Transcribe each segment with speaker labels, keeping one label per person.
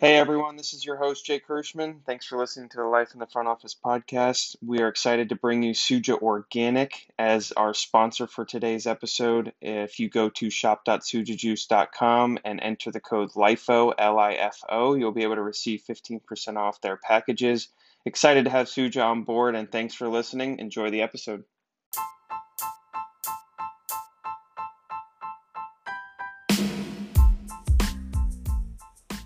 Speaker 1: Hey everyone, this is your host Jake Hirschman. Thanks for listening to the Life in the Front Office podcast. We are excited to bring you Suja Organic as our sponsor for today's episode. If you go to shop.sujajuice.com and enter the code LIFO, L I F O, you'll be able to receive 15% off their packages. Excited to have Suja on board and thanks for listening. Enjoy the episode.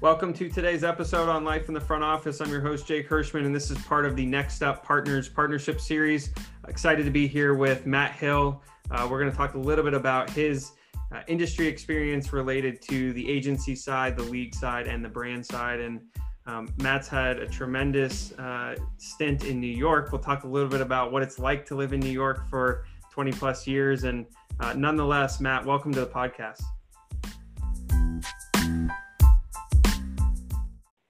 Speaker 1: Welcome to today's episode on Life in the Front Office. I'm your host, Jake Hirschman, and this is part of the Next Up Partners Partnership Series. Excited to be here with Matt Hill. Uh, we're going to talk a little bit about his uh, industry experience related to the agency side, the league side, and the brand side. And um, Matt's had a tremendous uh, stint in New York. We'll talk a little bit about what it's like to live in New York for 20 plus years. And uh, nonetheless, Matt, welcome to the podcast.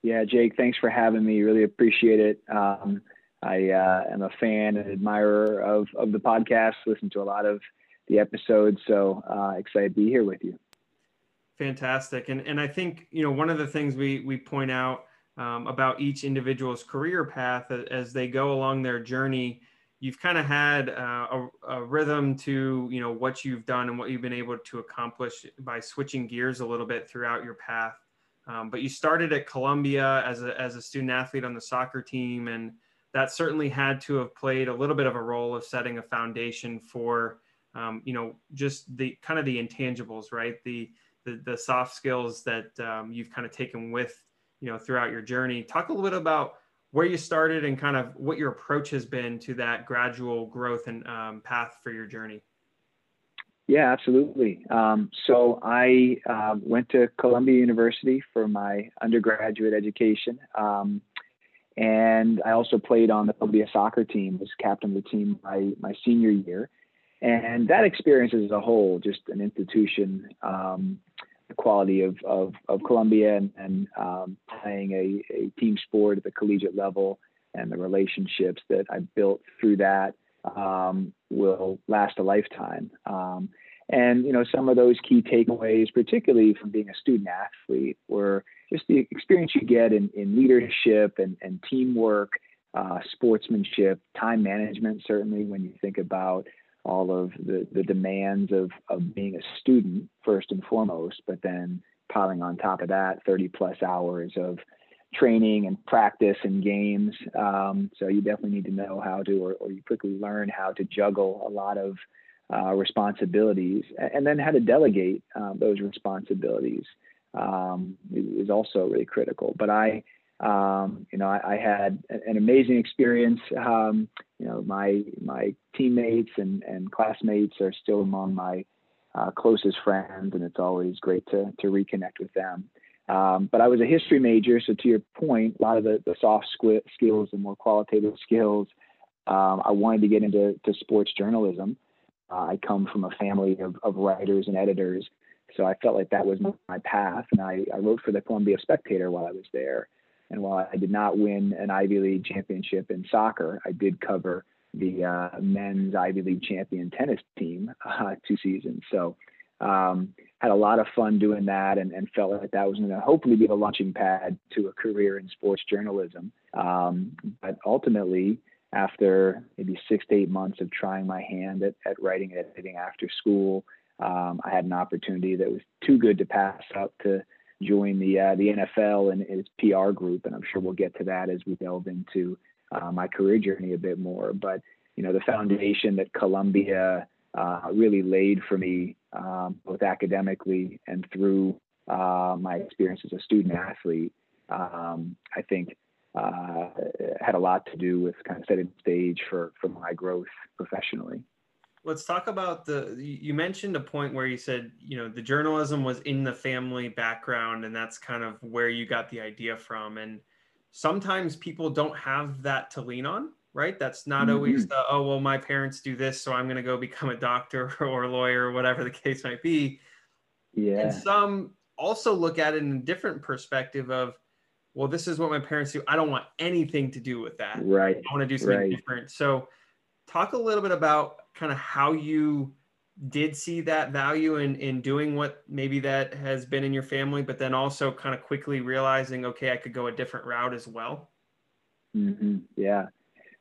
Speaker 2: Yeah, Jake, thanks for having me. Really appreciate it. Um, I uh, am a fan and admirer of, of the podcast, listen to a lot of the episodes. So uh, excited to be here with you.
Speaker 1: Fantastic. And, and I think, you know, one of the things we, we point out um, about each individual's career path as they go along their journey, you've kind of had uh, a, a, rhythm to, you know, what you've done and what you've been able to accomplish by switching gears a little bit throughout your path. Um, but you started at Columbia as a, as a student athlete on the soccer team, and that certainly had to have played a little bit of a role of setting a foundation for, um, you know, just the kind of the intangibles, right? The the, the soft skills that um, you've kind of taken with, you know, throughout your journey. Talk a little bit about where you started and kind of what your approach has been to that gradual growth and um, path for your journey.
Speaker 2: Yeah, absolutely. Um, so I uh, went to Columbia University for my undergraduate education. Um, and I also played on the Columbia soccer team, was captain of the team my, my senior year. And that experience as a whole, just an institution, um, the quality of, of, of Columbia and, and um, playing a, a team sport at the collegiate level and the relationships that I built through that um, will last a lifetime. Um, and you know, some of those key takeaways, particularly from being a student athlete, were just the experience you get in, in leadership and, and teamwork, uh, sportsmanship, time management. Certainly, when you think about all of the, the demands of, of being a student first and foremost, but then piling on top of that 30 plus hours of training and practice and games. Um, so you definitely need to know how to, or, or you quickly learn how to juggle a lot of uh, responsibilities and then how to delegate uh, those responsibilities um, is also really critical. But I, um, you know, I, I, had an amazing experience. Um, you know, my my teammates and, and classmates are still among my uh, closest friends, and it's always great to to reconnect with them. Um, but I was a history major, so to your point, a lot of the, the soft skills and more qualitative skills, um, I wanted to get into to sports journalism. Uh, I come from a family of, of writers and editors, so I felt like that was my path. And I, I wrote for the Columbia Spectator while I was there. And while I did not win an Ivy League championship in soccer, I did cover the uh, men's Ivy League champion tennis team uh, two seasons. So um, had a lot of fun doing that and, and felt like that was going to hopefully be the launching pad to a career in sports journalism. Um, but ultimately, after maybe six to eight months of trying my hand at, at writing and editing after school, um, I had an opportunity that was too good to pass up to join the uh, the NFL and its PR group, and I'm sure we'll get to that as we delve into uh, my career journey a bit more. But you know, the foundation that Columbia uh, really laid for me, um, both academically and through uh, my experience as a student athlete, um, I think uh, had a lot to do with kind of setting the stage for for my growth professionally.
Speaker 1: Let's talk about the. You mentioned a point where you said you know the journalism was in the family background, and that's kind of where you got the idea from. And sometimes people don't have that to lean on, right? That's not mm-hmm. always the oh well, my parents do this, so I'm going to go become a doctor or a lawyer or whatever the case might be. Yeah. And some also look at it in a different perspective of well, this is what my parents do. I don't want anything to do with that.
Speaker 2: Right.
Speaker 1: I want to do something right. different. So, talk a little bit about kind of how you did see that value in in doing what maybe that has been in your family, but then also kind of quickly realizing, okay, I could go a different route as well?
Speaker 2: Mm-hmm. Yeah.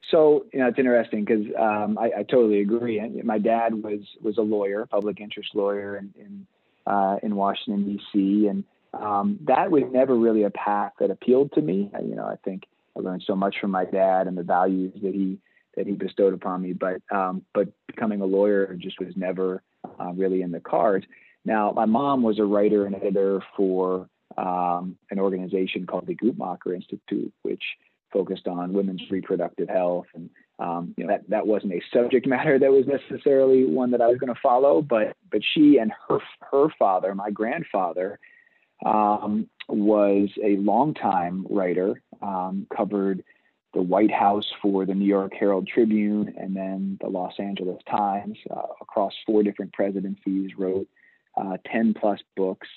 Speaker 2: So you know, it's interesting because um, I, I, totally agree. My dad was was a lawyer, public interest lawyer in in, uh, in Washington D.C., and um, that was never really a path that appealed to me. I, you know, I think I learned so much from my dad and the values that he that he bestowed upon me. But um, but becoming a lawyer just was never uh, really in the cards. Now, my mom was a writer and editor for um, an organization called the Guttmacher Institute, which focused on women's reproductive health. And um, you know that that wasn't a subject matter that was necessarily one that I was going to follow. But but she and her her father, my grandfather, um, was a longtime writer, um, covered the White House for the New York Herald Tribune and then the Los Angeles Times uh, across four different presidencies, wrote uh, 10 plus books.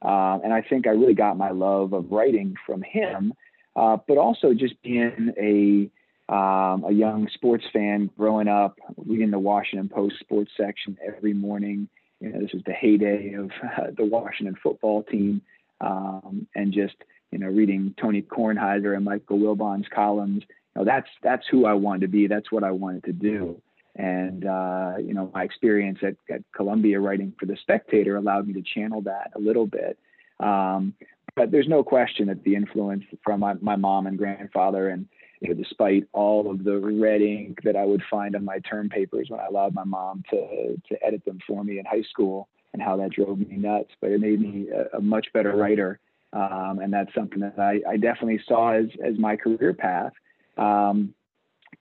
Speaker 2: Uh, and I think I really got my love of writing from him, uh, but also just being a, um, a young sports fan growing up, reading the Washington Post sports section every morning. You know, this was the heyday of the Washington football team, um, and just you know, reading Tony Kornheiser and Michael Wilbon's columns. You know, that's that's who I wanted to be. That's what I wanted to do. And uh, you know, my experience at, at Columbia writing for the Spectator allowed me to channel that a little bit. Um, but there's no question that the influence from my, my mom and grandfather, and you know, despite all of the red ink that I would find on my term papers when I allowed my mom to to edit them for me in high school, and how that drove me nuts, but it made me a, a much better writer um, and that's something that I, I, definitely saw as, as my career path. Um,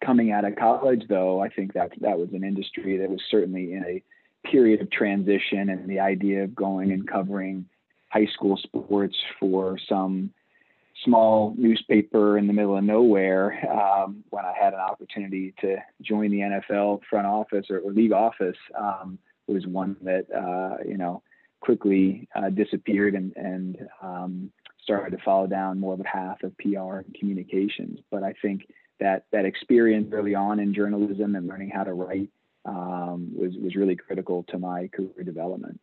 Speaker 2: coming out of college, though, I think that that was an industry that was certainly in a period of transition, and the idea of going and covering high school sports for some small newspaper in the middle of nowhere um, when I had an opportunity to join the NFL front office or, or league office um, was one that uh, you know quickly uh, disappeared and, and um, started to follow down more of a path of PR and communications. But I think that that experience early on in journalism and learning how to write um, was was really critical to my career development.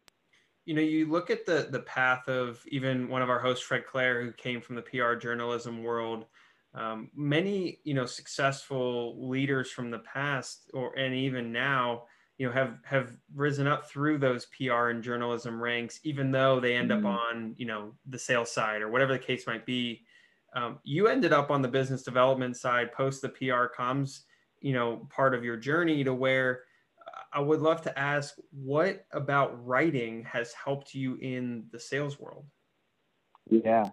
Speaker 1: You know, you look at the the path of even one of our hosts, Fred Claire, who came from the PR journalism world. Um, many, you know, successful leaders from the past, or and even now, you know have have risen up through those PR and journalism ranks, even though they end mm-hmm. up on you know the sales side or whatever the case might be. Um, you ended up on the business development side post the PR comms, you know, part of your journey to where I would love to ask what about writing has helped you in the sales world?
Speaker 2: Yeah.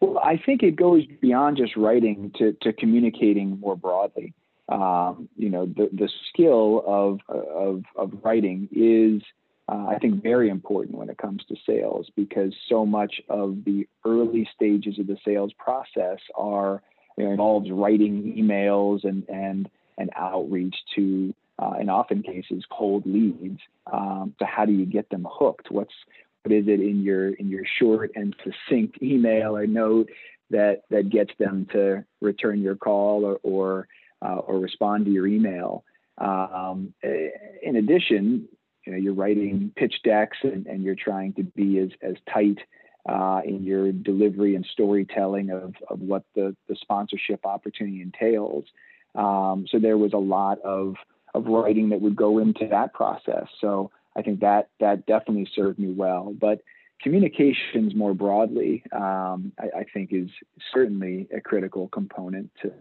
Speaker 2: Well, I think it goes beyond just writing to, to communicating more broadly um, you know, the, the skill of, of, of writing is, uh, I think, very important when it comes to sales because so much of the early stages of the sales process are you know, involves writing emails and, and, and outreach to, uh, in often cases, cold leads. Um, so how do you get them hooked? What's what is it in your in your short and succinct email or note that that gets them to return your call or, or uh, or respond to your email. Um, in addition, you know, you're writing pitch decks and, and you're trying to be as, as tight uh, in your delivery and storytelling of, of what the, the sponsorship opportunity entails. Um, so there was a lot of, of writing that would go into that process. So I think that that definitely served me well. But communications more broadly, um, I, I, think is certainly a critical component to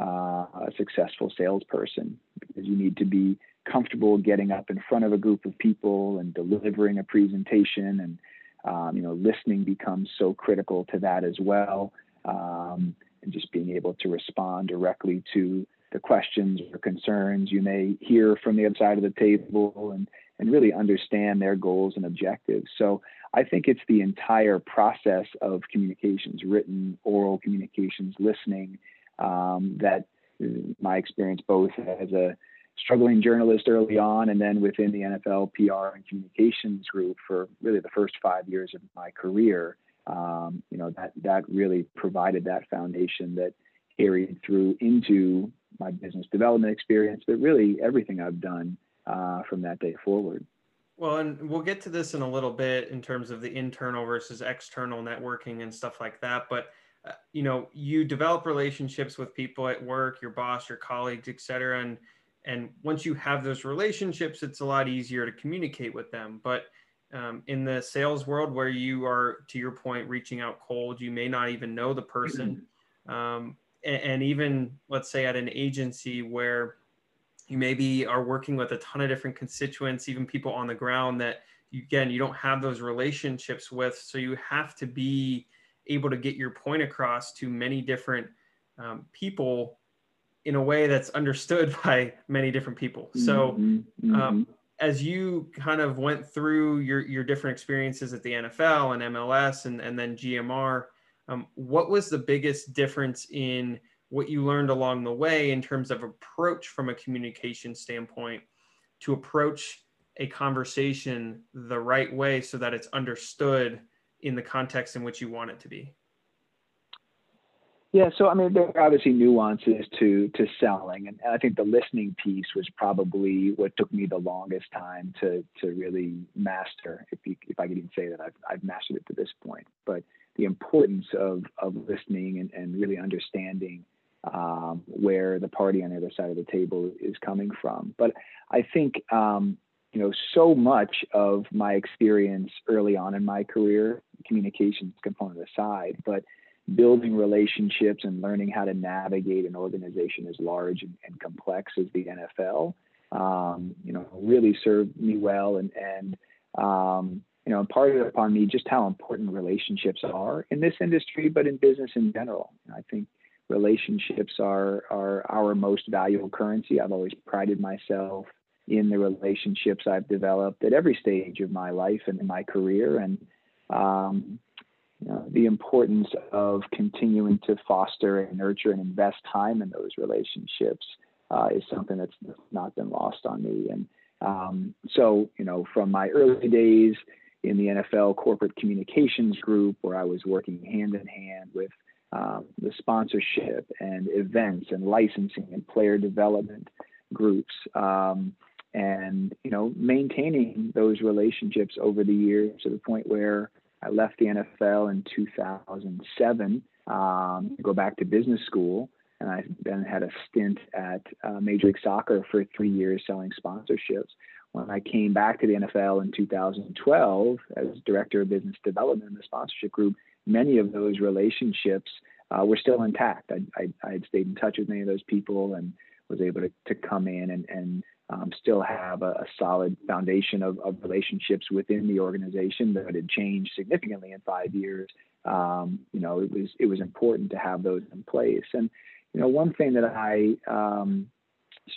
Speaker 2: uh, a successful salesperson because you need to be comfortable getting up in front of a group of people and delivering a presentation and um, you know listening becomes so critical to that as well um, and just being able to respond directly to the questions or concerns you may hear from the other side of the table and and really understand their goals and objectives. So i think it's the entire process of communications written oral communications listening um, that my experience both as a struggling journalist early on and then within the NFL PR and communications group for really the first five years of my career, um, you know, that, that really provided that foundation that carried through into my business development experience, but really everything I've done uh, from that day forward.
Speaker 1: Well, and we'll get to this in a little bit in terms of the internal versus external networking and stuff like that. But uh, you know, you develop relationships with people at work, your boss, your colleagues, et cetera, and and once you have those relationships, it's a lot easier to communicate with them. But um, in the sales world, where you are, to your point, reaching out cold, you may not even know the person. Um, and, and even let's say at an agency where you maybe are working with a ton of different constituents, even people on the ground that you, again you don't have those relationships with. So you have to be able to get your point across to many different um, people in a way that's understood by many different people. So mm-hmm. Um, mm-hmm. as you kind of went through your your different experiences at the NFL and MLS and and then GMR, um, what was the biggest difference in what you learned along the way in terms of approach from a communication standpoint to approach a conversation the right way so that it's understood in the context in which you want it to be?
Speaker 2: Yeah so i mean there are obviously nuances to to selling and i think the listening piece was probably what took me the longest time to to really master if you, if i could even say that i've, I've mastered it to this point. But the importance of of listening and, and really understanding um, where the party on the other side of the table is coming from. But I think um, you know so much of my experience early on in my career, communications component aside, but building relationships and learning how to navigate an organization as large and, and complex as the NFL, um, you know, really served me well and and um, you know, imparted upon me just how important relationships are in this industry, but in business in general. I think relationships are are our most valuable currency. I've always prided myself in the relationships I've developed at every stage of my life and in my career, and um, you know, the importance of continuing to foster and nurture and invest time in those relationships uh, is something that's not been lost on me. And um, so, you know, from my early days in the NFL corporate communications group, where I was working hand in hand with um, the sponsorship and events and licensing and player development groups um, and you know maintaining those relationships over the years to the point where I left the NFL in 2007 um, to go back to business school and I then had a stint at uh, Major League Soccer for three years selling sponsorships. When I came back to the NFL in 2012 as director of business development in the sponsorship group, many of those relationships uh, were still intact. I, I, I, had stayed in touch with many of those people and was able to, to come in and, and um, still have a, a solid foundation of, of, relationships within the organization that had changed significantly in five years. Um, you know, it was it was important to have those in place. And you know, one thing that I um,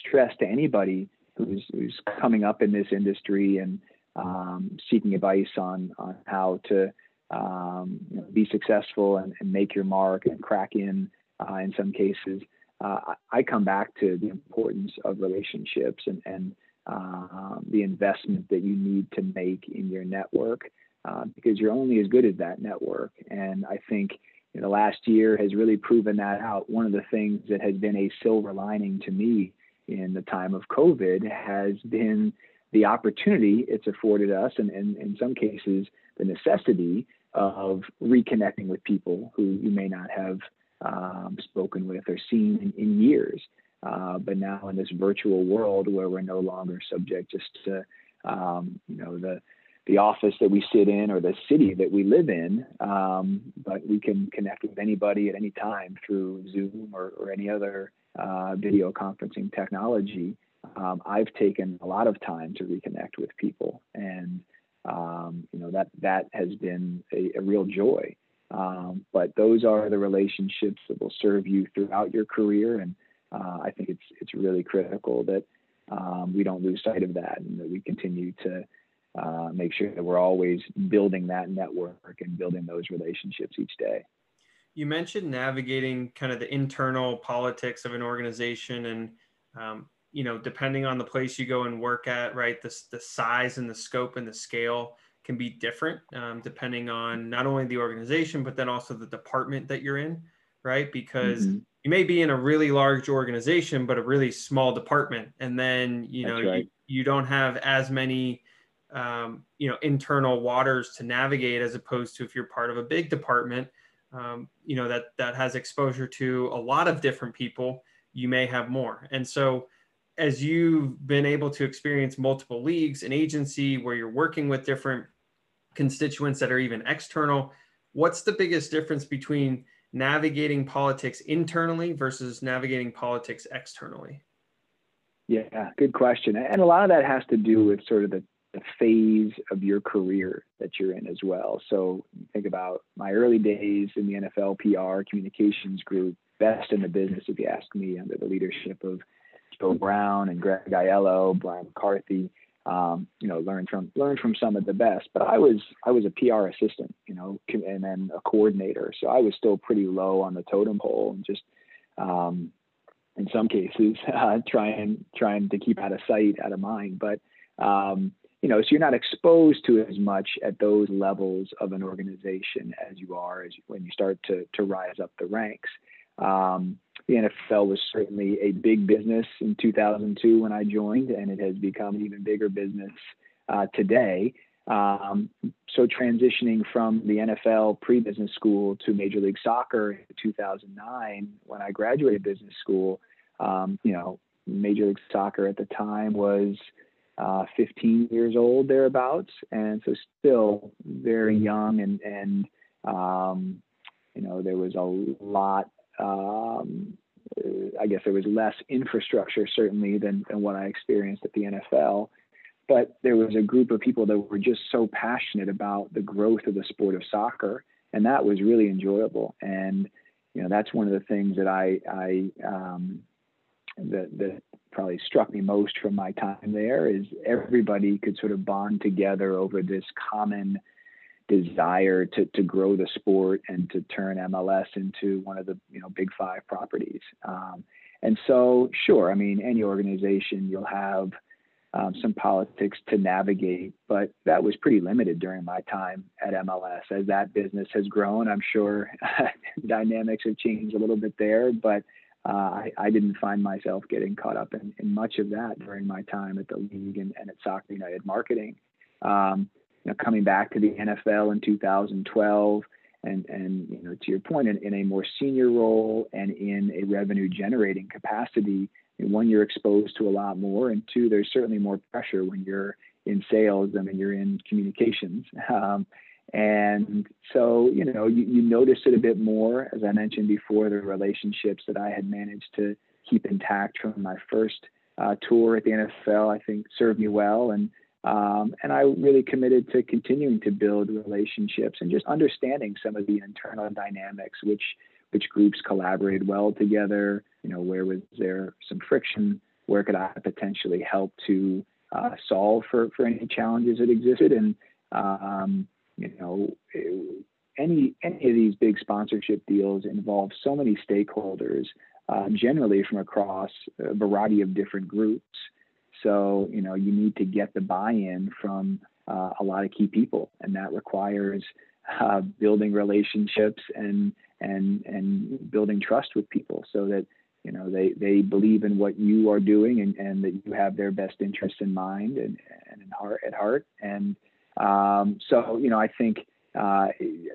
Speaker 2: stress to anybody who's, who's coming up in this industry and um, seeking advice on on how to um, you know, be successful and, and, make your mark and crack in uh, in some cases. Uh, I come back to the importance of relationships and, and uh, the investment that you need to make in your network uh, because you're only as good as that network. And I think you know, the last year has really proven that out. One of the things that has been a silver lining to me in the time of COVID has been the opportunity it's afforded us, and, and in some cases, the necessity of reconnecting with people who you may not have um, spoken with or seen in, in years. Uh, but now in this virtual world where we're no longer subject just to, um, you know, the the office that we sit in or the city that we live in, um, but we can connect with anybody at any time through Zoom or, or any other uh, video conferencing technology. Um, I've taken a lot of time to reconnect with people, and um, you know that that has been a, a real joy. Um, but those are the relationships that will serve you throughout your career, and uh, I think it's it's really critical that um, we don't lose sight of that, and that we continue to uh, make sure that we're always building that network and building those relationships each day.
Speaker 1: You mentioned navigating kind of the internal politics of an organization, and um, you know, depending on the place you go and work at, right, the, the size and the scope and the scale can be different um, depending on not only the organization, but then also the department that you're in, right? Because mm-hmm. you may be in a really large organization, but a really small department. And then, you know, right. you, you don't have as many um, you know internal waters to navigate as opposed to if you're part of a big department um, you know that that has exposure to a lot of different people you may have more and so as you've been able to experience multiple leagues an agency where you're working with different constituents that are even external what's the biggest difference between navigating politics internally versus navigating politics externally
Speaker 2: yeah, good question. And a lot of that has to do with sort of the, the phase of your career that you're in as well. So think about my early days in the NFL PR communications group, best in the business, if you ask me, under the leadership of Joe Browne and Greg Aiello, Brian McCarthy. Um, you know, learn from learned from some of the best. But I was I was a PR assistant, you know, and then a coordinator. So I was still pretty low on the totem pole and just um, in some cases, uh, trying trying to keep out of sight, out of mind. But um, you know, so you're not exposed to as much at those levels of an organization as you are as when you start to to rise up the ranks. Um, the NFL was certainly a big business in 2002 when I joined, and it has become an even bigger business uh, today. Um, so transitioning from the NFL pre-business school to Major League Soccer in 2009, when I graduated business school, um, you know, Major League Soccer at the time was uh, 15 years old thereabouts, and so still very young, and and um, you know there was a lot. Um, I guess there was less infrastructure certainly than than what I experienced at the NFL but there was a group of people that were just so passionate about the growth of the sport of soccer and that was really enjoyable and you know that's one of the things that i i um, that that probably struck me most from my time there is everybody could sort of bond together over this common desire to to grow the sport and to turn MLS into one of the you know big five properties. Um, and so, sure, I mean, any organization you'll have um, some politics to navigate, but that was pretty limited during my time at MLS. As that business has grown, I'm sure dynamics have changed a little bit there, but uh, I, I, didn't find myself getting caught up in, in, much of that during my time at the league and, and at Soccer United Marketing. Um, you know, coming back to the NFL in 2012, and and you know, to your point, in, in a more senior role and in a revenue generating capacity, one, you're exposed to a lot more, and two, there's certainly more pressure when you're in sales than when you're in communications. Um, and so, you know, you, you notice it a bit more, as I mentioned before, the relationships that I had managed to keep intact from my first uh, tour at the NFL, I think served me well. And, um, and I really committed to continuing to build relationships and just understanding some of the internal dynamics, which which groups collaborated well together, you know, where was there some friction, where could I potentially help to uh, solve for, for any challenges that existed. And, um, you know, any, any of these big sponsorship deals involve so many stakeholders, uh, generally from across a variety of different groups. So, you know, you need to get the buy-in from uh, a lot of key people, and that requires uh, building relationships and and and building trust with people so that you know they they believe in what you are doing and, and that you have their best interests in mind and, and in heart at heart and um, so you know I think uh,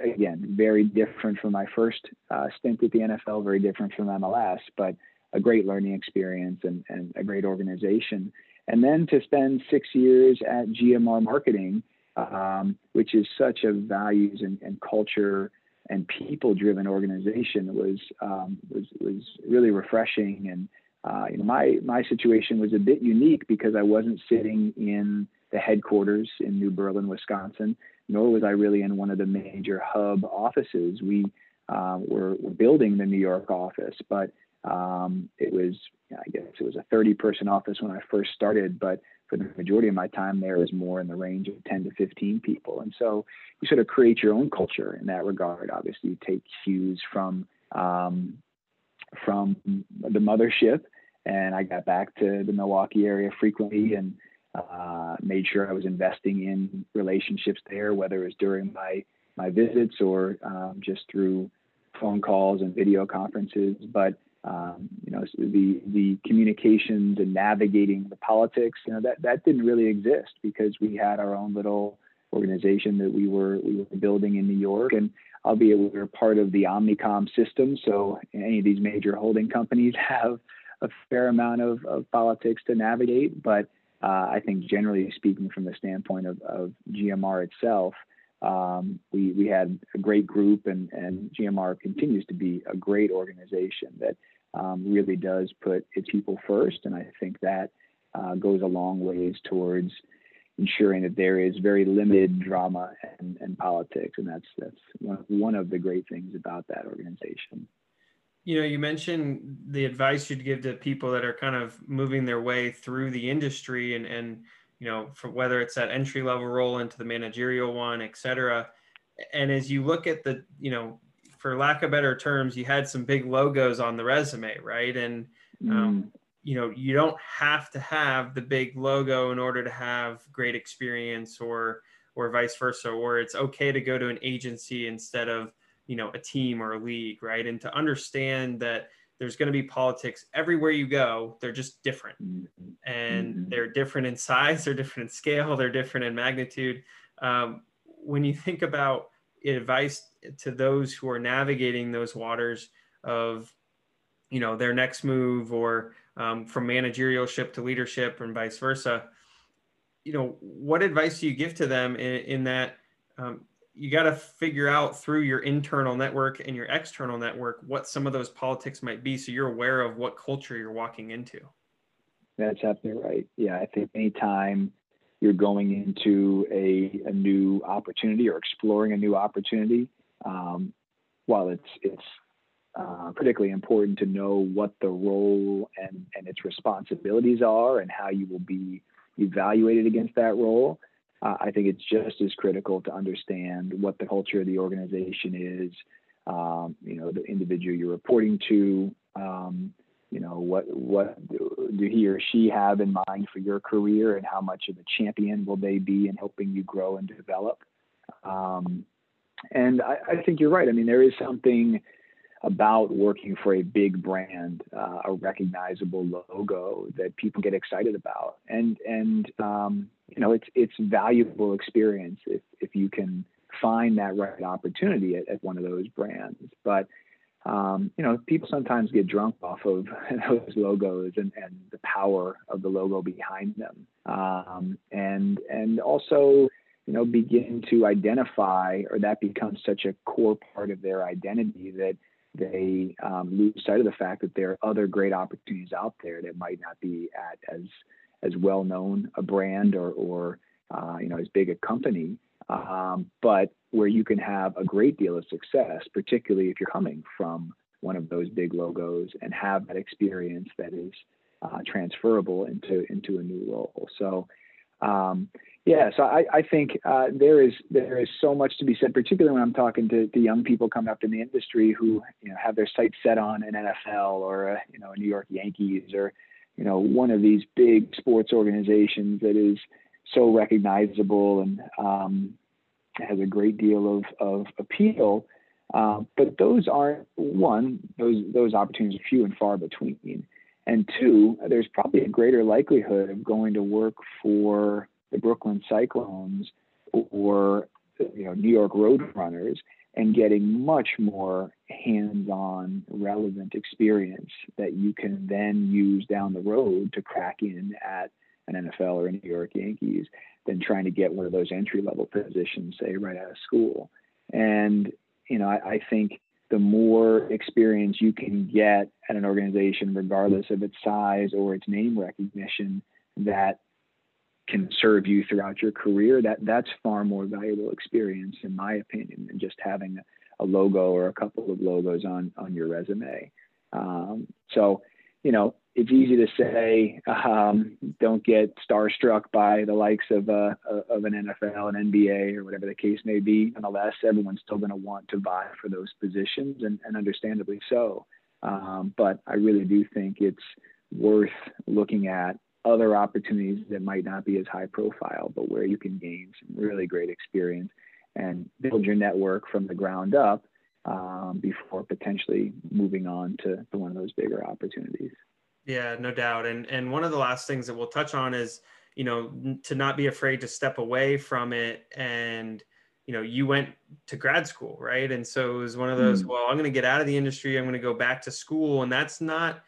Speaker 2: again very different from my first uh, stint at the NFL very different from MLS but a great learning experience and, and a great organization. And then to spend six years at GMR Marketing um, which is such a values and, and culture and people driven organization was um, was was really refreshing. And uh, you know my my situation was a bit unique because I wasn't sitting in the headquarters in New Berlin, Wisconsin, nor was I really in one of the major hub offices. We uh, were, were, building the New York office, but um, it was I guess it was a 30 person office when I first started, but for the majority of my time there is more in the range of 10 to 15 people. And so you sort of create your own culture in that regard. Obviously, you take cues from um, from the mothership, and I got back to the Milwaukee area frequently and uh, made sure I was investing in relationships there, whether it was during my my visits or um, just through phone calls and video conferences. But um, you know, the the communications and navigating the politics, you know, that that didn't really exist because we had our own little organization that we were we were building in New York, and albeit we were part of the Omnicom system, so any of these major holding companies have a fair amount of, of politics to navigate. But uh, I think generally speaking, from the standpoint of, of GMR itself, um, we we had a great group, and and GMR continues to be a great organization that um, really does put its people first, and I think that uh, goes a long ways towards ensuring that there is very limited drama and, and politics, and that's that's one, one of the great things about that organization.
Speaker 1: You know, you mentioned the advice you'd give to people that are kind of moving their way through the industry and and you know, for whether it's that entry level role into the managerial one, et cetera. And as you look at the, you know, for lack of better terms, you had some big logos on the resume, right? And, um, mm. you know, you don't have to have the big logo in order to have great experience or, or vice versa, or it's okay to go to an agency instead of, you know, a team or a league, right? And to understand that there's going to be politics everywhere you go they're just different mm-hmm. and mm-hmm. they're different in size they're different in scale they're different in magnitude um, when you think about advice to those who are navigating those waters of you know their next move or um, from managerialship to leadership and vice versa you know what advice do you give to them in, in that um, you got to figure out through your internal network and your external network what some of those politics might be so you're aware of what culture you're walking into.
Speaker 2: That's absolutely right. Yeah i think anytime you're going into a, a new opportunity or exploring a new opportunity um, while it's it's uh, particularly important to know what the role and, and its responsibilities are and how you will be evaluated against that role uh, I think it's just as critical to understand what the culture of the organization is. Um, you know, the individual you're reporting to. Um, you know, what what do he or she have in mind for your career, and how much of a champion will they be in helping you grow and develop? Um, and I, I think you're right. I mean, there is something about working for a big brand, uh, a recognizable logo that people get excited about, and and um, you know it's it's valuable experience if if you can find that right opportunity at, at one of those brands. But um, you know, people sometimes get drunk off of those logos and, and the power of the logo behind them, um, and and also you know begin to identify or that becomes such a core part of their identity that they um, lose sight of the fact that there are other great opportunities out there that might not be at as as well known a brand or or uh, you know as big a company, um, but where you can have a great deal of success, particularly if you're coming from one of those big logos and have that experience that is uh, transferable into into a new role. So um, yeah, so I, I think uh, there is there is so much to be said, particularly when I'm talking to, to young people coming up in the industry who you know have their sights set on an NFL or a, you know a New York Yankees or you know one of these big sports organizations that is so recognizable and um, has a great deal of, of appeal. Uh, but those aren't one; those those opportunities are few and far between. And two, there's probably a greater likelihood of going to work for the Brooklyn Cyclones or you know New York Roadrunners and getting much more hands-on relevant experience that you can then use down the road to crack in at an NFL or a New York Yankees than trying to get one of those entry level positions, say right out of school. And you know, I, I think the more experience you can get at an organization, regardless of its size or its name recognition, that can serve you throughout your career, that that's far more valuable experience, in my opinion, than just having a logo or a couple of logos on on your resume. Um, so, you know, it's easy to say um, don't get starstruck by the likes of uh, of an NFL, an NBA, or whatever the case may be. Nonetheless, everyone's still going to want to vie for those positions, and, and understandably so. Um, but I really do think it's worth looking at other opportunities that might not be as high profile, but where you can gain some really great experience and build your network from the ground up um, before potentially moving on to, to one of those bigger opportunities.
Speaker 1: Yeah, no doubt. And and one of the last things that we'll touch on is, you know, to not be afraid to step away from it. And, you know, you went to grad school, right? And so it was one of those, mm. well, I'm going to get out of the industry. I'm going to go back to school. And that's not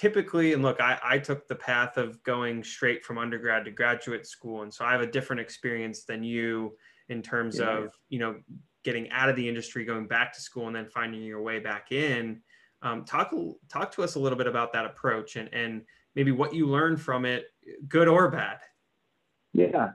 Speaker 1: typically, and look, I, I took the path of going straight from undergrad to graduate school. And so I have a different experience than you in terms yeah. of, you know, getting out of the industry, going back to school, and then finding your way back in. Um, talk talk to us a little bit about that approach and and maybe what you learned from it, good or bad.
Speaker 2: Yeah,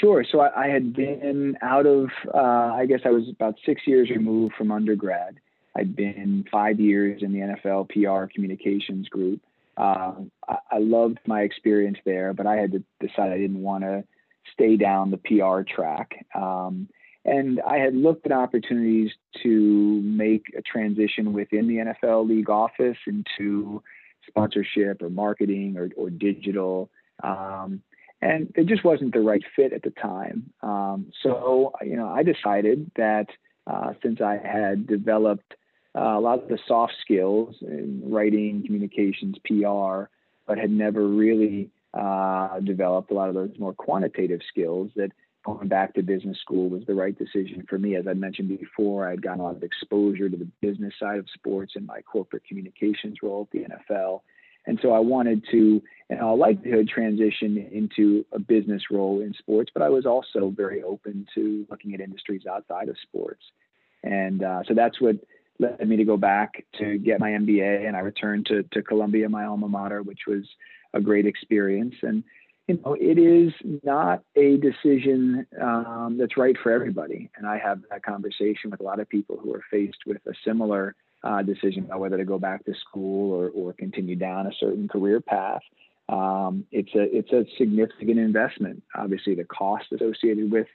Speaker 2: sure. So I, I had been out of, uh, I guess I was about six years removed from undergrad. I'd been five years in the NFL PR communications group. Um, I, I loved my experience there, but I had to decide I didn't want to stay down the PR track. Um, and I had looked at opportunities to make a transition within the NFL league office into sponsorship or marketing or, or digital. Um, and it just wasn't the right fit at the time. Um, so, you know, I decided that uh, since I had developed uh, a lot of the soft skills in writing, communications, PR, but had never really uh, developed a lot of those more quantitative skills that going back to business school was the right decision for me. As I mentioned before, I had gotten a lot of exposure to the business side of sports in my corporate communications role at the NFL. And so I wanted to, in all likelihood, transition into a business role in sports, but I was also very open to looking at industries outside of sports. And uh, so that's what led me to go back to get my MBA. And I returned to, to Columbia, my alma mater, which was a great experience. And you know, it is not a decision um, that's right for everybody. And I have that conversation with a lot of people who are faced with a similar uh, decision about whether to go back to school or, or continue down a certain career path. Um, it's a it's a significant investment. Obviously, the cost associated with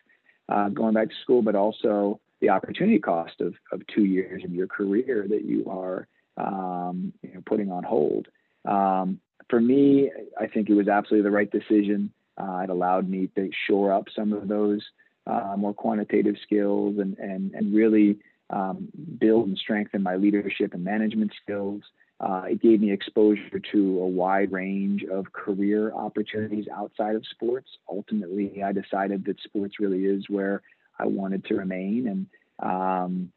Speaker 2: uh, going back to school, but also the opportunity cost of, of two years of your career that you are um, you know, putting on hold. Um, for me, I think it was absolutely the right decision. Uh, it allowed me to shore up some of those uh, more quantitative skills and and and really um, build and strengthen my leadership and management skills. Uh, it gave me exposure to a wide range of career opportunities outside of sports. Ultimately, I decided that sports really is where I wanted to remain, and um,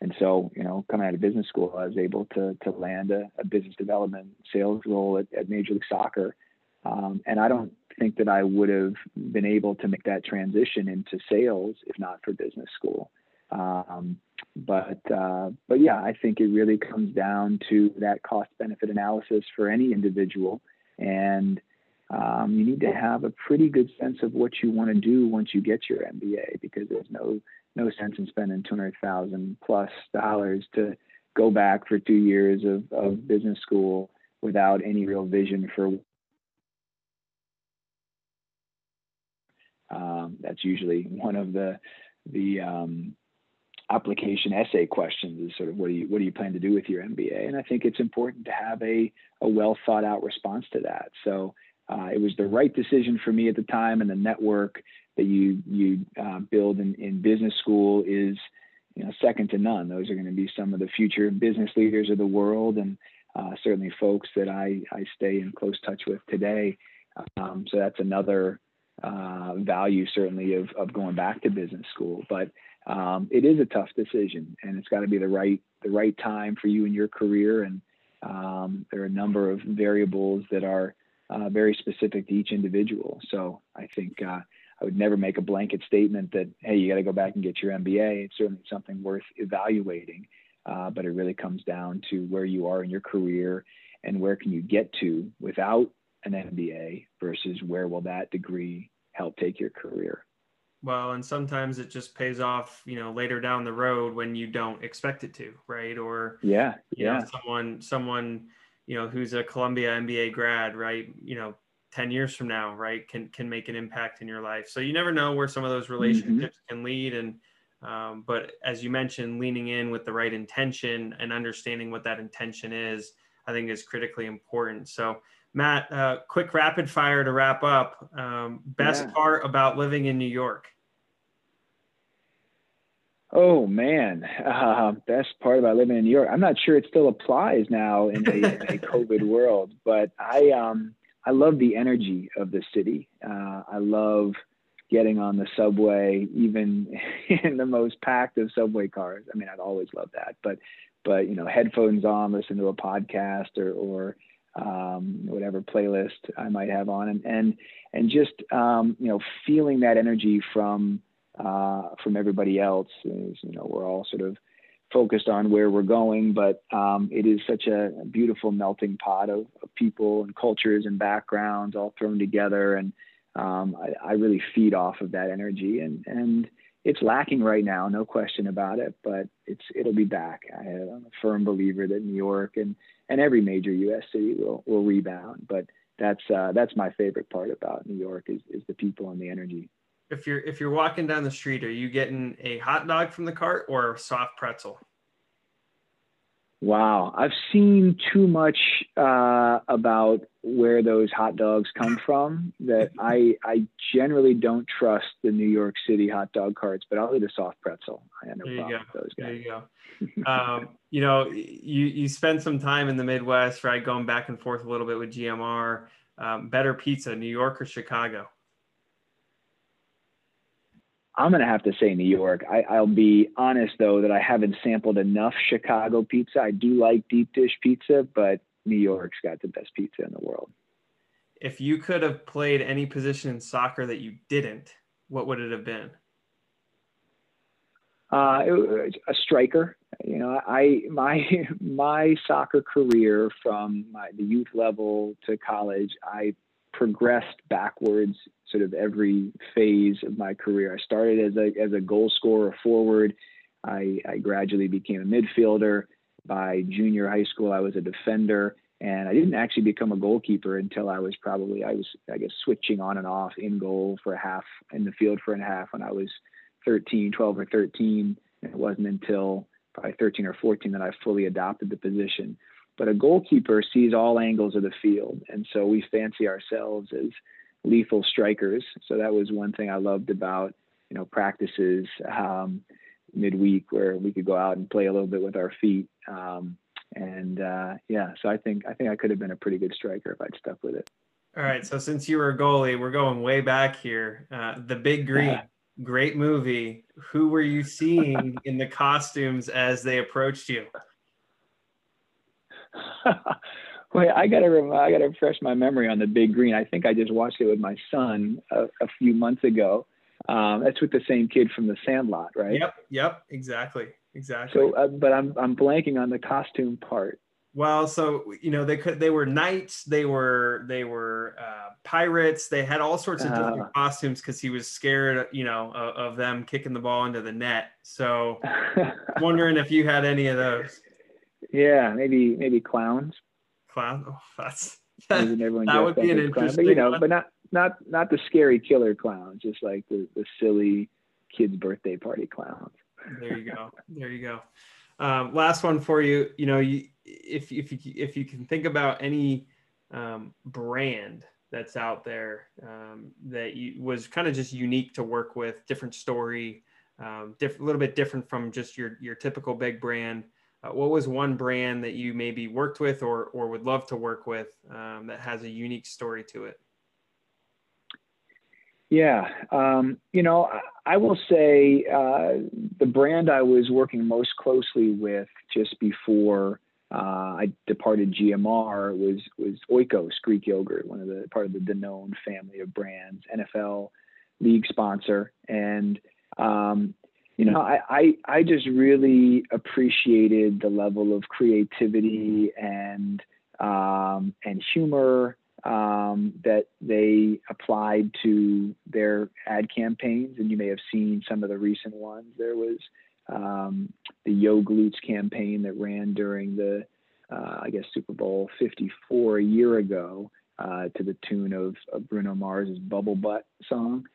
Speaker 2: and so, you know, coming out of business school, I was able to to land a, a business development sales role at, at Major League Soccer. Um, and I don't think that I would have been able to make that transition into sales if not for business school. Um, but uh, but yeah, I think it really comes down to that cost benefit analysis for any individual, and um, you need to have a pretty good sense of what you want to do once you get your MBA because there's no no sense in spending 200,000 plus dollars to go back for two years of, of business school without any real vision for um, that's usually one of the the um, application essay questions is sort of what do you what do you plan to do with your MBA and I think it's important to have a a well thought out response to that. So uh, it was the right decision for me at the time and the network that you you uh, build in, in business school is you know second to none. Those are going to be some of the future business leaders of the world, and uh, certainly folks that I I stay in close touch with today. Um, so that's another uh, value certainly of of going back to business school, but. Um, it is a tough decision, and it's got to be the right the right time for you in your career. And um, there are a number of variables that are uh, very specific to each individual. So I think uh, I would never make a blanket statement that, hey, you got to go back and get your MBA. It's certainly something worth evaluating, uh, but it really comes down to where you are in your career and where can you get to without an MBA versus where will that degree help take your career.
Speaker 1: Well, and sometimes it just pays off, you know, later down the road when you don't expect it to, right? Or
Speaker 2: yeah,
Speaker 1: yeah, know, someone, someone, you know, who's a Columbia MBA grad, right? You know, 10 years from now right can can make an impact in your life so you never know where some of those relationships mm-hmm. can lead and um, but as you mentioned leaning in with the right intention and understanding what that intention is i think is critically important so matt uh, quick rapid fire to wrap up um, best yeah. part about living in new york
Speaker 2: Oh man, uh, best part about living in New York. I'm not sure it still applies best part about living in New York. I'm not sure it still applies now in a, in a COVID world, but I um I love the energy of the city. Uh, I love getting on the subway, even in the most packed of subway cars. I mean, I've always loved that, but but you know, headphones on, listen to a podcast or or um, whatever playlist I might have on, and and and just um, you know, feeling that energy from uh, from everybody else. Is, you know, we're all sort of focused on where we're going, but um, it is such a beautiful melting pot of, of, people and cultures and backgrounds all thrown together, and um, I, I, really feed off of that energy, and and it's lacking right now, no question about it, but it's it'll be back. I am a firm believer that New York and and every major U.S. city will will rebound, but that's uh, that's my favorite part about New York is is the people and the energy
Speaker 1: if you're if you're walking down the street, are you getting a hot dog from the cart or a soft pretzel?
Speaker 2: Wow, I've seen too much uh, about where those hot dogs come from that I I generally don't trust the New York City hot dog carts, but I'll eat a soft pretzel. I have no
Speaker 1: there
Speaker 2: problem with those
Speaker 1: guys. There you go. um, you know, you you spend some time in the Midwest, right? Going back and forth a little bit with GMR. Um, better pizza, New York or Chicago?
Speaker 2: I'm going to have to say New York. I, will be honest though that I haven't sampled enough Chicago pizza. I do like deep dish pizza, but New York's got the best pizza in the world.
Speaker 1: If you could have played any position in soccer that you didn't, what would it have been?
Speaker 2: Uh, a striker. You know, I my my soccer career from my, the youth level to college, I progressed backwards sort of every phase of my career. I started as a as a goal scorer forward. I, I gradually became a midfielder. By junior high school, I was a defender, and I didn't actually become a goalkeeper until I was probably I was I guess switching on and off in goal for a half in the field for a half when I was 13, 12 or 13. And it wasn't until probably 13 or 14 that I fully adopted the position. But a goalkeeper sees all angles of the field, and so we fancy ourselves as lethal strikers. So that was one thing I loved about you know practices um, midweek where we could go out and play a little bit with our feet. Um, and uh, yeah, so I think I think I could have been a pretty good striker if I'd stuck with it.
Speaker 1: All right, so since you were a goalie, we're going way back here. Uh, the Big Green, great movie. Who were you seeing in the costumes as they approached you?
Speaker 2: Wait, I gotta rem- I gotta refresh my memory on the Big Green. I think I just watched it with my son a, a few months ago. Um, that's with the same kid from The Sandlot, right?
Speaker 1: Yep, yep, exactly, exactly.
Speaker 2: So, uh, but I'm I'm blanking on the costume part.
Speaker 1: Well, so you know they could they were knights, they were they were uh, pirates, they had all sorts of different uh, costumes because he was scared, you know, of, of, them kicking the ball into the net. So, wondering if you had any of those.
Speaker 2: Yeah, maybe maybe clowns.
Speaker 1: Clown. Oh, that's that, that would be an interesting. Clown.
Speaker 2: But you know, one. but not not not the scary killer clowns, just like the the silly kids' birthday party clowns.
Speaker 1: there you go. There you go. Um, last one for you. You know, you, if if you if you can think about any um, brand that's out there um, that you, was kind of just unique to work with, different story, um, diff- a little bit different from just your your typical big brand. Uh, what was one brand that you maybe worked with or, or would love to work with um, that has a unique story to it?
Speaker 2: Yeah, um, you know, I will say uh, the brand I was working most closely with just before uh, I departed GMR was was Oikos Greek yogurt, one of the part of the Danone family of brands, NFL league sponsor, and um, you know, I, I, I just really appreciated the level of creativity and um, and humor um, that they applied to their ad campaigns. And you may have seen some of the recent ones. There was um, the Yo Glutes campaign that ran during the, uh, I guess, Super Bowl 54 a year ago uh, to the tune of, of Bruno Mars's Bubble Butt song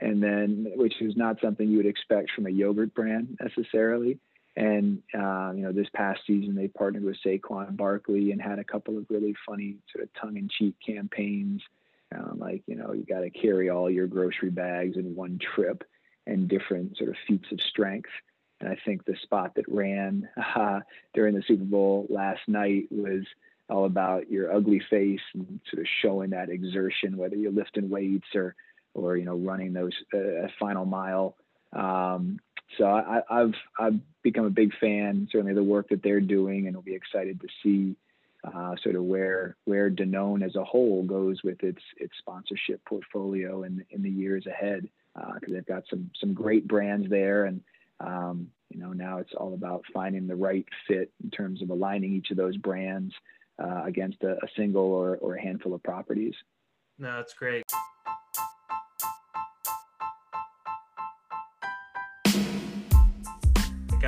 Speaker 2: and then which is not something you would expect from a yogurt brand necessarily. And uh, you know, this past season they partnered with Saquon Barkley and had a couple of really funny sort of tongue-in-cheek campaigns, um, like you know, you got to carry all your grocery bags in one trip, and different sort of feats of strength. And I think the spot that ran uh, during the Super Bowl last night was all about your ugly face and sort of showing that exertion, whether you're lifting weights or, or you know, running those uh, final mile. Um, so I, have I've become a big fan, certainly the work that they're doing, and will be excited to see uh, sort of where where Danone as a whole goes with its its sponsorship portfolio in in the years ahead, because uh, they've got some some great brands there, and um, you know now it's all about finding the right fit in terms of aligning each of those brands uh, against a, a single or, or a handful of properties.
Speaker 1: No, that's great.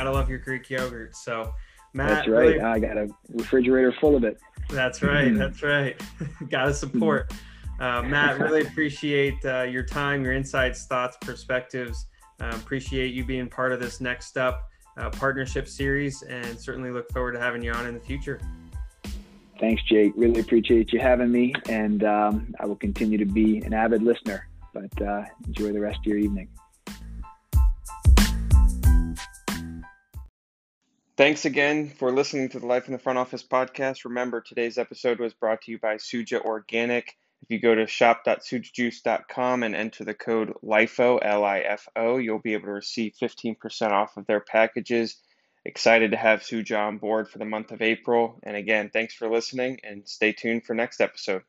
Speaker 1: Gotta love your Greek yogurt. So, Matt,
Speaker 2: that's right. Really, I got a refrigerator full of it.
Speaker 1: That's right. Mm-hmm. That's right. Gotta support. Uh, Matt, really appreciate uh, your time, your insights, thoughts, perspectives. Uh, appreciate you being part of this next up uh, partnership series, and certainly look forward to having you on in the future.
Speaker 2: Thanks, Jake. Really appreciate you having me, and um, I will continue to be an avid listener. But uh, enjoy the rest of your evening.
Speaker 1: Thanks again for listening to the Life in the Front Office podcast. Remember, today's episode was brought to you by Suja Organic. If you go to shop.sujajuice.com and enter the code LIFO, L I F O, you'll be able to receive 15% off of their packages. Excited to have Suja on board for the month of April. And again, thanks for listening and stay tuned for next episode.